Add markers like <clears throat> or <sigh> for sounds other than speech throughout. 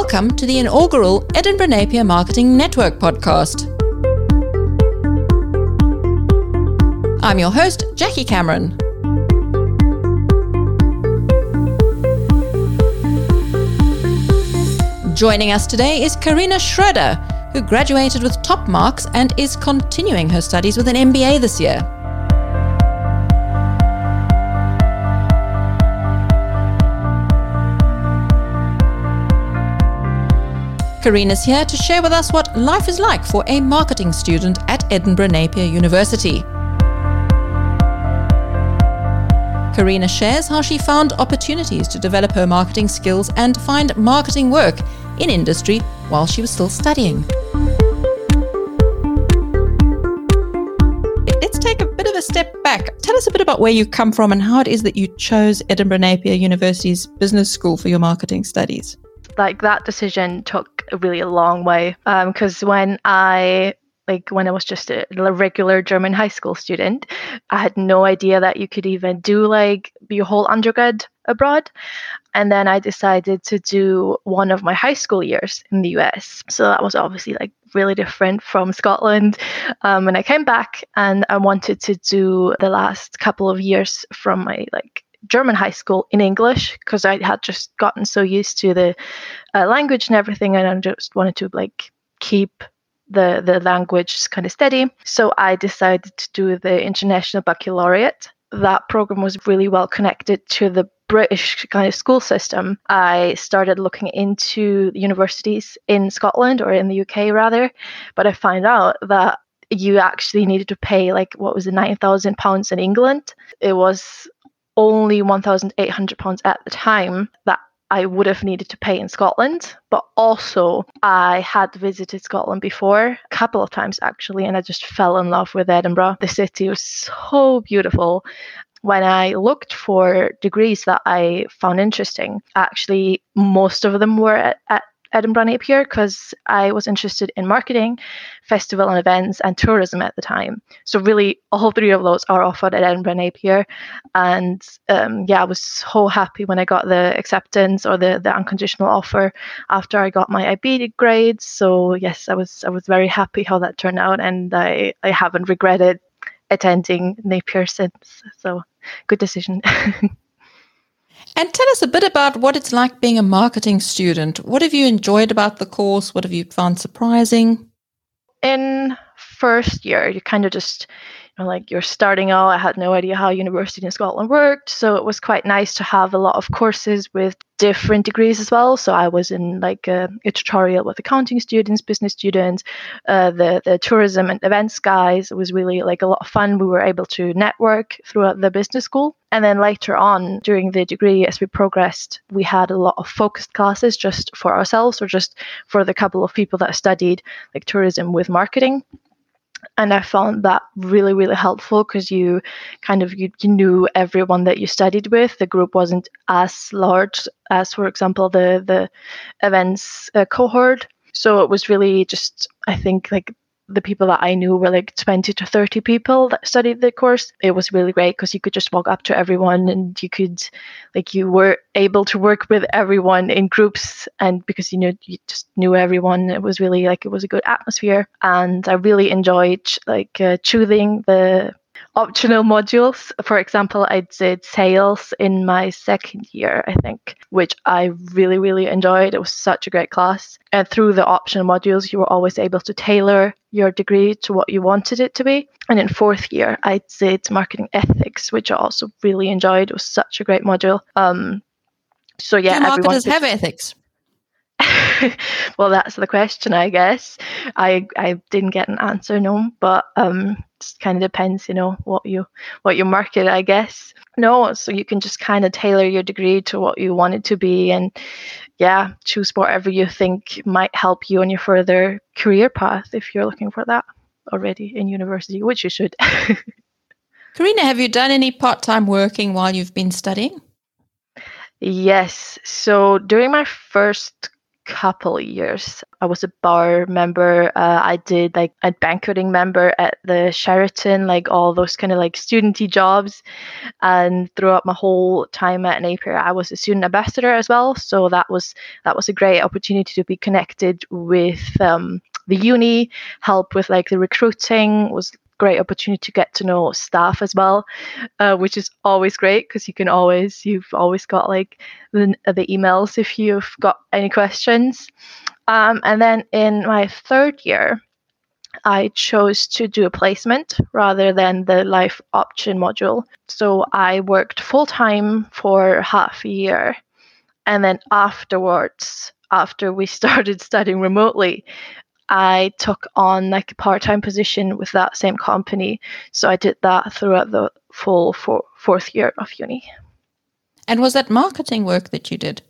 Welcome to the inaugural Edinburgh Napier Marketing Network podcast. I'm your host, Jackie Cameron. Joining us today is Carina Schroeder, who graduated with top marks and is continuing her studies with an MBA this year. Carina's here to share with us what life is like for a marketing student at Edinburgh Napier University. Carina shares how she found opportunities to develop her marketing skills and find marketing work in industry while she was still studying. Let's take a bit of a step back. Tell us a bit about where you come from and how it is that you chose Edinburgh Napier University's business school for your marketing studies. Like that decision took a really a long way because um, when I like when I was just a regular German high school student, I had no idea that you could even do like your whole undergrad abroad. And then I decided to do one of my high school years in the US. So that was obviously like really different from Scotland. Um, and I came back and I wanted to do the last couple of years from my like German high school in English because I had just gotten so used to the uh, language and everything, and I just wanted to like keep the the language kind of steady. So I decided to do the international baccalaureate. That program was really well connected to the British kind of school system. I started looking into universities in Scotland or in the UK rather, but I found out that you actually needed to pay like what was it, nine thousand pounds in England. It was only £1,800 at the time that I would have needed to pay in Scotland, but also I had visited Scotland before a couple of times actually, and I just fell in love with Edinburgh. The city was so beautiful. When I looked for degrees that I found interesting, actually, most of them were at, at Edinburgh Napier because I was interested in marketing, festival and events, and tourism at the time. So really, all three of those are offered at Edinburgh Napier, and um, yeah, I was so happy when I got the acceptance or the the unconditional offer after I got my IB grades. So yes, I was I was very happy how that turned out, and I I haven't regretted attending Napier since. So good decision. <laughs> And tell us a bit about what it's like being a marketing student. What have you enjoyed about the course? What have you found surprising? In first year, you kind of just know, like you're starting out. I had no idea how university in Scotland worked, so it was quite nice to have a lot of courses with different degrees as well. So I was in like a, a tutorial with accounting students, business students, uh, the the tourism and events guys. It was really like a lot of fun. We were able to network throughout the business school. And then later on during the degree, as we progressed, we had a lot of focused classes just for ourselves or just for the couple of people that studied like tourism with marketing and I found that really really helpful because you kind of you, you knew everyone that you studied with. The group wasn't as large as, for example, the the events uh, cohort. So it was really just I think like the people that I knew were like 20 to 30 people that studied the course. It was really great because you could just walk up to everyone and you could, like, you were able to work with everyone in groups. And because you know, you just knew everyone, it was really like, it was a good atmosphere. And I really enjoyed like uh, choosing the optional modules. For example, I did sales in my second year, I think, which I really, really enjoyed. It was such a great class. And through the optional modules, you were always able to tailor your degree to what you wanted it to be. And in fourth year, I did marketing ethics, which I also really enjoyed. It was such a great module. Um, so yeah, Do marketers have ethics? <laughs> well, that's the question, I guess. I I didn't get an answer, no, but um, it kind of depends, you know, what you what you market, I guess. No, so you can just kind of tailor your degree to what you want it to be, and yeah, choose whatever you think might help you on your further career path if you're looking for that already in university, which you should. <laughs> Carina, have you done any part time working while you've been studying? Yes. So during my first couple years. I was a bar member. Uh, I did like a banqueting member at the Sheraton, like all those kind of like studenty jobs. And throughout my whole time at Napier, I was a student ambassador as well. So that was that was a great opportunity to be connected with um, the uni, help with like the recruiting was great opportunity to get to know staff as well, uh, which is always great because you can always you've always got like the, the emails if you've got any questions. Um, and then in my third year, I chose to do a placement rather than the life option module. So I worked full time for half a year. And then afterwards, after we <laughs> started studying remotely, I took on like a part-time position with that same company. So I did that throughout the full four, fourth year of uni. And was that marketing work that you did?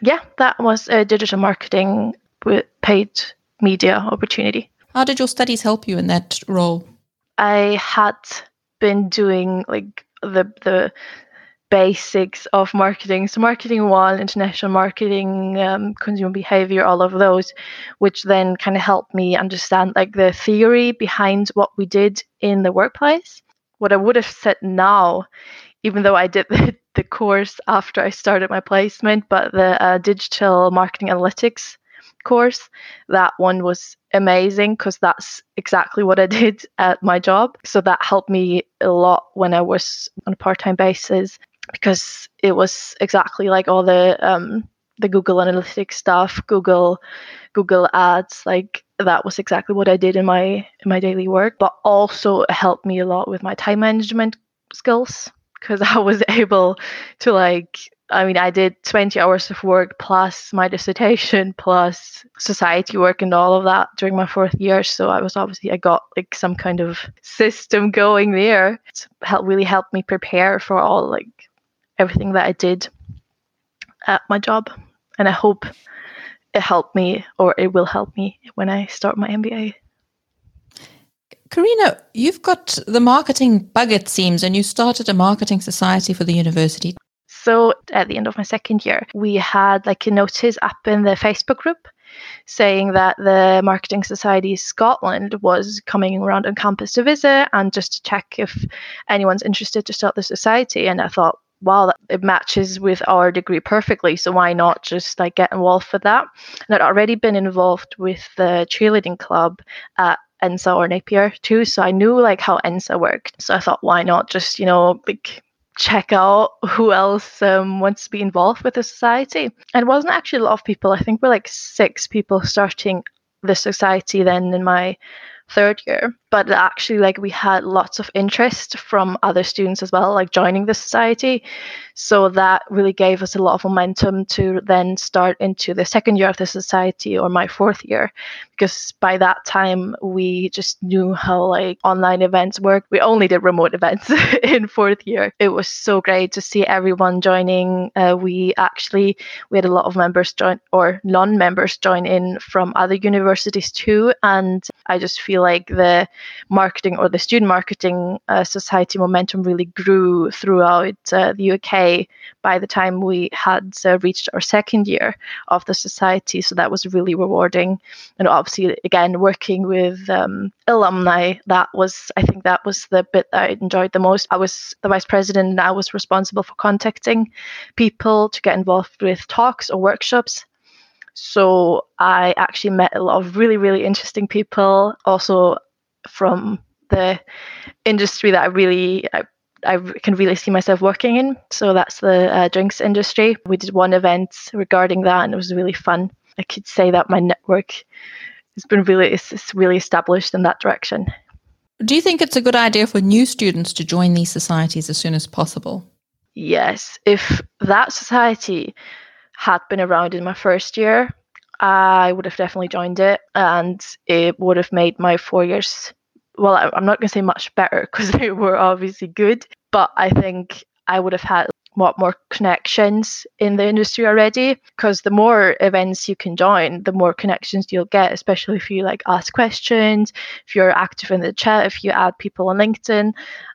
Yeah, that was a digital marketing with paid media opportunity. How did your studies help you in that role? I had been doing like the the basics of marketing. So, marketing one, international marketing, um, consumer behavior, all of those, which then kind of helped me understand like the theory behind what we did in the workplace. What I would have said now, even though I did <laughs> the, the course after I started my placement, but the uh, digital marketing analytics course, that one was amazing because that's exactly what I <laughs> did at my job. So that helped me a lot when I was on a part time basis because it was exactly like all the um, the Google Analytics stuff, Google Google Ads, like that was exactly what I did in my in my daily work. But also helped me a lot with my time management skills because <laughs> I was able to like I mean I did 20 hours of work plus my dissertation plus society work and all of that during my fourth year so I was obviously I got like some kind of system going there to help really helped me prepare for all like everything that I did at my job. And I hope it helped me or it will help me when I start my MBA. Carina, you've got the marketing bug, it seems, and you started a marketing society for the university. So at the end of my second year, we had like a notice up in the Facebook group saying that the Marketing Society Scotland was coming around on campus to visit and just to check if anyone's interested to start the society. And I thought, wow, it matches with our degree perfectly. So why not just like get involved with that? And I'd already been involved with the cheerleading club at ENSA or Napier too. So I knew like how ENSA worked. So I thought, why not just, you know, like check out who else um, wants to be involved with the society. And it wasn't actually a lot of people. I think we're like six people starting the society then in my third year but actually like we had lots of interest from other students as well like joining the society so that really gave us a lot of momentum to then start into the second year of the society or my fourth year because by that time we just knew how like online events work. We only did remote <laughs> events in fourth year. It was so great to see everyone joining. Uh, we actually we had a lot of members join or non-members join in from other universities too and i just feel like the marketing or the student marketing uh, society momentum really grew throughout uh, the UK by the time we had uh, reached our second year of the society. So that was really rewarding. And obviously, again, working with um, alumni, that was, I think that was the bit that I enjoyed the most. I was the vice president and I was responsible for contacting people to get involved with talks or workshops so I actually met a lot of really, really interesting people. Also, from the industry that I really I, I can really see myself working in. So that's the uh, drinks industry. We did one event regarding that, and it was really fun. I could say that my network has been really it's really established in that direction. Do you think it's a good idea for new students to join these societies as soon as possible? Yes, if that society had been around in my first year, I would have definitely joined it and it would have made my four years, well, I'm not going to say much better <laughs> because they were obviously good, but I think I would have had a lot more connections in the industry already because the more events you can join, the more connections you'll get, especially if you like ask questions, if you're active in the chat, if you add people on LinkedIn.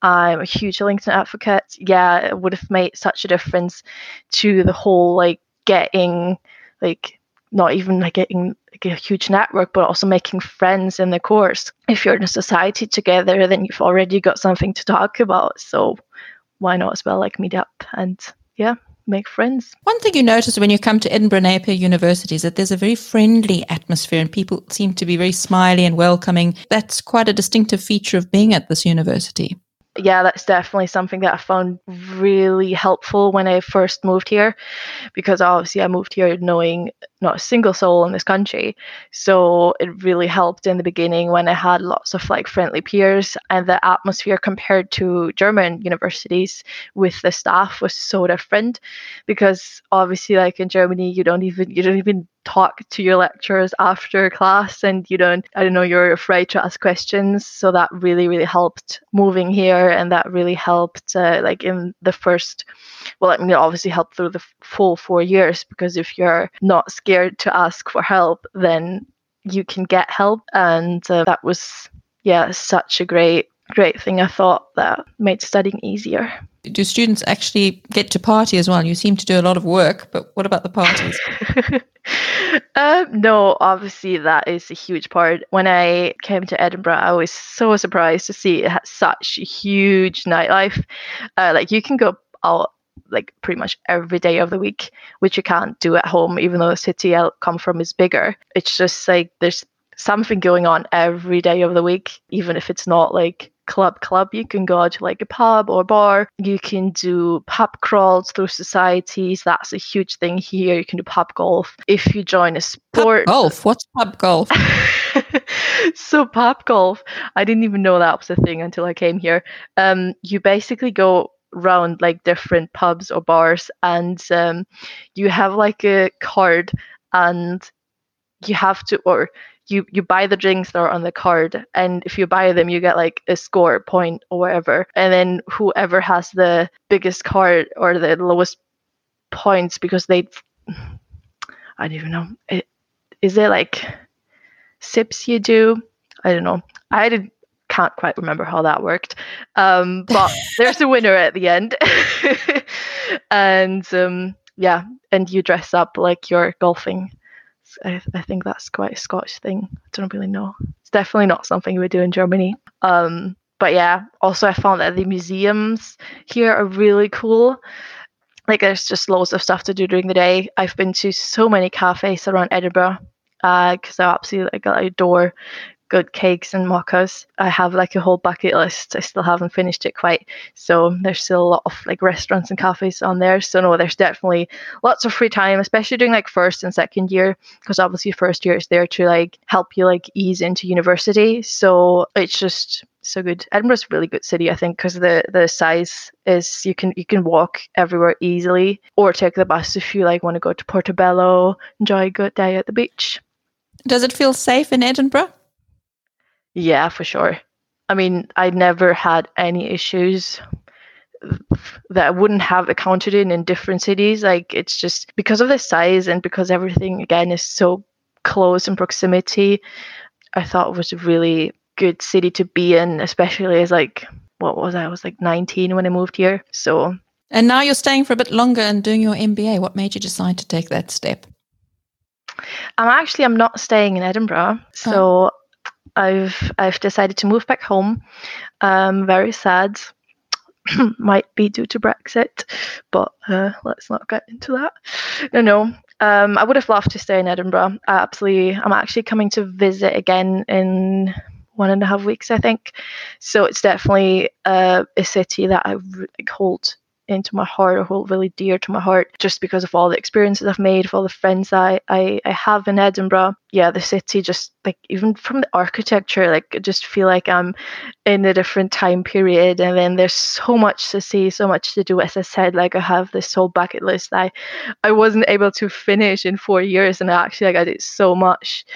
I'm a huge LinkedIn advocate. Yeah, it would have made such a difference to the whole like getting like not even like getting like a huge network, but also making friends in the course. If you're in a society together, then you've already got something to talk about. So why not as well like meet up and yeah, make friends. One thing you notice when you come to Edinburgh Napier University is that there's a very friendly atmosphere and people seem to be very smiley and welcoming. That's quite a distinctive feature of being at this university yeah, that's definitely something that I found really helpful when I first moved here because obviously I moved here knowing not a single soul in this country. So it really helped in the beginning when I had lots of like friendly peers and the atmosphere compared to German universities with the staff was so different because obviously like in Germany you don't even you don't even talk to your lecturers after class and you don't i don't know you're afraid to ask questions so that really really helped moving here and that really helped uh, like in the first well i mean it obviously helped through the full four years because if you're not scared to ask for help then you can get help and uh, that was yeah such a great great thing i thought that made studying easier do students actually get to party as well? You seem to do a lot of work, but what about the parties? <laughs> um, no, obviously that is a huge part. When I came to Edinburgh, I was so surprised to see it has such a huge nightlife. Uh, like you can go out like pretty much every day of the week, which you can't do at home, even though the city I come from is bigger. It's just like there's something going on every day of the week, even if it's not like club club. You can go to like a pub or bar. You can do pub crawls through societies. That's a huge thing here. You can do pub golf. If you join a sport pub golf? What's pub golf? <laughs> So pub golf. I didn't even know that was a thing until i came here. Um you basically go around like different pubs or bars and um you have like a card and you have to or you you buy the drinks that are on the card and if you buy them you get like a score point or whatever. And then whoever has the biggest card or the lowest points because they i don't even know it, is it like sips you do? I don't know. I did can't quite remember how that worked um, but there's a winner at the end <laughs> and um, yeah and you dress up like you're golfing I, I think that's quite a Scottish thing. I don't really know. It's definitely not something we do in Germany. Um, but yeah, also I found that the museums here are really cool. Like there's just loads of stuff to do during the day. I've been to so many cafes around Edinburgh because uh, I absolutely like, adore good cakes and mochas. I have like a whole bucket list. I still haven't finished it quite. So there's still a lot of like restaurants and cafes on there. So no, there's definitely lots of free time, especially during like first and second year, because obviously first year is there to like help you like ease into university. So it's just so good. Edinburgh's a really good city, I think, because the the size is you can you can walk everywhere easily, or take the bus if you like want to go to Portobello, enjoy a good day at the beach. Does it feel safe in Edinburgh? Yeah, for sure. I mean, I never had any issues that I wouldn't have accounted in in different cities. Like it's just because of the size and because everything again is so close in proximity. I thought it was a really good city to be in, especially as like what was I? I was like 19 when I moved here. So and now you're staying for a bit longer and doing your MBA. What made you decide to take that step? I'm actually I'm not staying in Edinburgh, oh. so oh. I've I've decided to move back home. Um, very sad. <clears throat> Might be due to Brexit, but uh, let's not get into that. No, no. Um, I would have loved to stay in Edinburgh. I absolutely. I'm actually coming to visit again in one and a half weeks, I think. So it's definitely uh, a city that I hold into my heart or hold really dear to my heart just because of all the experiences I've made, of all the friends I, I, I have in Edinburgh. Yeah, the city just like even from the architecture, like I just feel like I'm in a different time period and then there's so much to see, so much to do. As I said, like I have this whole bucket list I I wasn't able to finish in four years and I actually like I did so much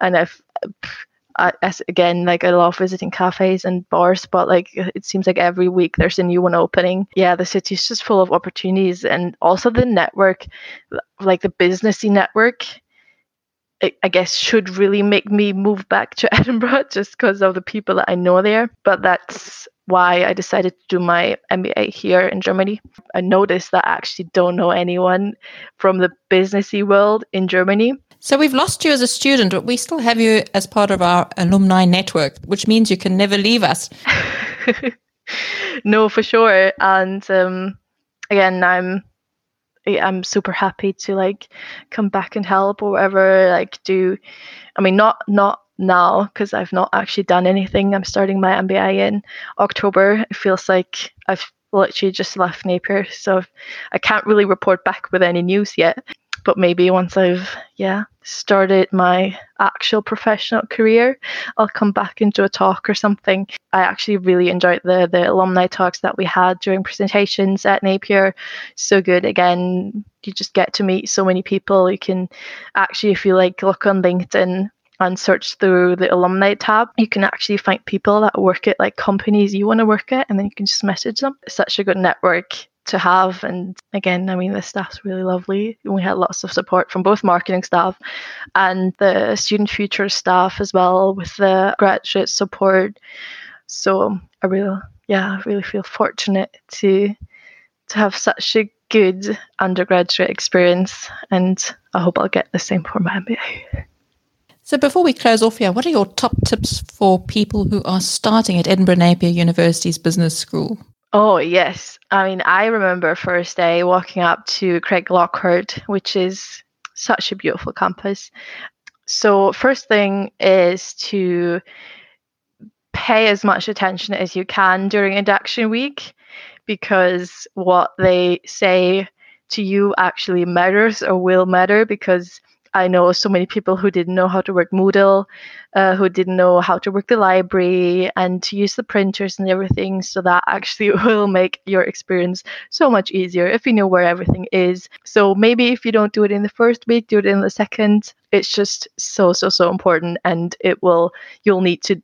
and I've As again, like I love visiting cafes and bars, but like it seems like every week there's a new one opening. Yeah, the city's just full of opportunities, and also the network, like the businessy network. I guess should really make me move back to <laughs> Edinburgh just because of the people that I know there. But that's why I decided to do my MBA here in Germany. I noticed that I actually don't know anyone from the businessy world in Germany. So we've lost you as a student, but we still have you as part of our alumni network, which means you can never leave us. <laughs> no, for sure. And um, again, I'm I'm super happy to like come back and help or whatever. Like do, I mean, not not now because I've not actually done anything. I'm starting my MBA in October. It feels like I've literally just left Napier, so I can't really report back with any news yet but maybe once I've yeah started my actual professional career, I'll come back and do a talk or something. I actually really enjoyed the the alumni talks that we had during presentations at Napier. So good. Again, you just get to meet so many people. You can actually, if you like, look on LinkedIn and search through the alumni tab, you can actually find people that work at like companies you want to work at, and then you can just message them. It's such a good network to have. And again, I mean, the staff's really lovely. We had lots of support from both marketing staff and the student future staff as well with the graduate support. So I really, yeah, I really feel fortunate to to have such a good undergraduate experience, and I hope I'll get the same for my MBA. So before we close off here, what are your top tips for people who are starting at Edinburgh Napier University's Business School? Oh, yes. I mean, I remember first day walking up to Craiglockhart, which is such a beautiful campus. So, first thing is to pay as much attention as you can during induction week because what they say to you actually matters or will matter because I know so many people who didn't know how to work Moodle, uh, who didn't know how to work the library and to use the printers and everything. So that actually <laughs> will make your experience so much easier if you know where everything is. So maybe if you don't do it in the first week, do it in the second. It's just so, so, so important. And it will, you'll need to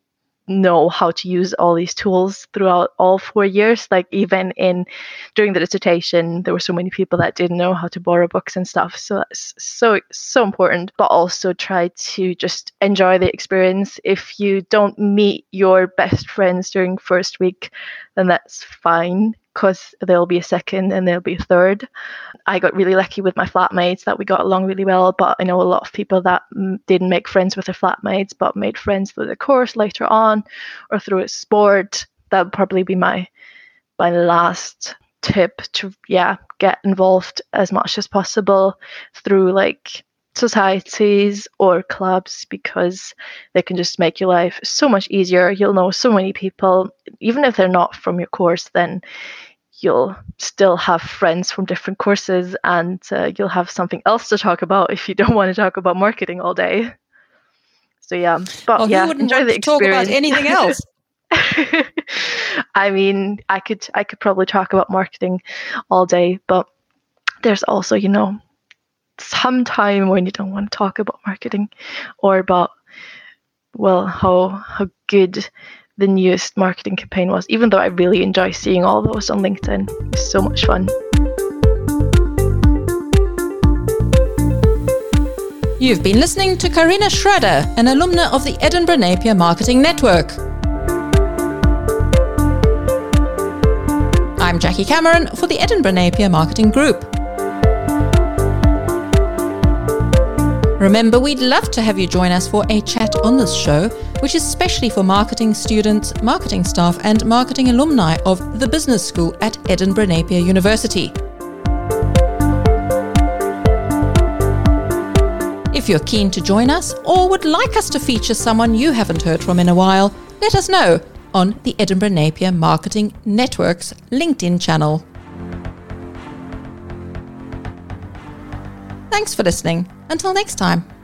know how to use all these tools throughout all four years. Like even in during the dissertation, there were so many people that didn't know how to borrow books and stuff. So that's so so important. But also try to just enjoy the experience. If you don't meet your best friends during first week, then that's fine because there'll be a second and there'll be a third. I got really lucky with my flatmates that we got along really well, but I know a lot of people that didn't make friends with their flatmates but made friends through the course later on or through a sport. That would probably be my my last tip to yeah get involved as much as possible through like societies or clubs because they can just make your life so much easier. You'll know so many people, even if they're not from your course, then you'll still have friends from different courses and uh, you'll have something else to talk about if you don't <laughs> want to talk about marketing all day. So yeah, but well, yeah, enjoy the experience. Talk about anything <laughs> else. I mean, I could I could probably talk about marketing all day, but there's also, you know, some time when you don't want to talk about marketing or about well how how good the newest marketing campaign was, even though I really enjoy seeing all those on LinkedIn. It's so much fun. You've been listening to Carina Schroeder, an alumna of the Edinburgh Napier Marketing Network. I'm Jackie Cameron for the Edinburgh Napier Marketing Group. Remember, we'd love to have you join us for a chat on this show, which is specially for marketing students, marketing staff, and marketing alumni of the Business School at Edinburgh Napier University. If you're keen to join us or would like us to feature someone you haven't heard from in a while, let us know on the Edinburgh Napier Marketing Network's LinkedIn channel. Thanks for listening. Until next time.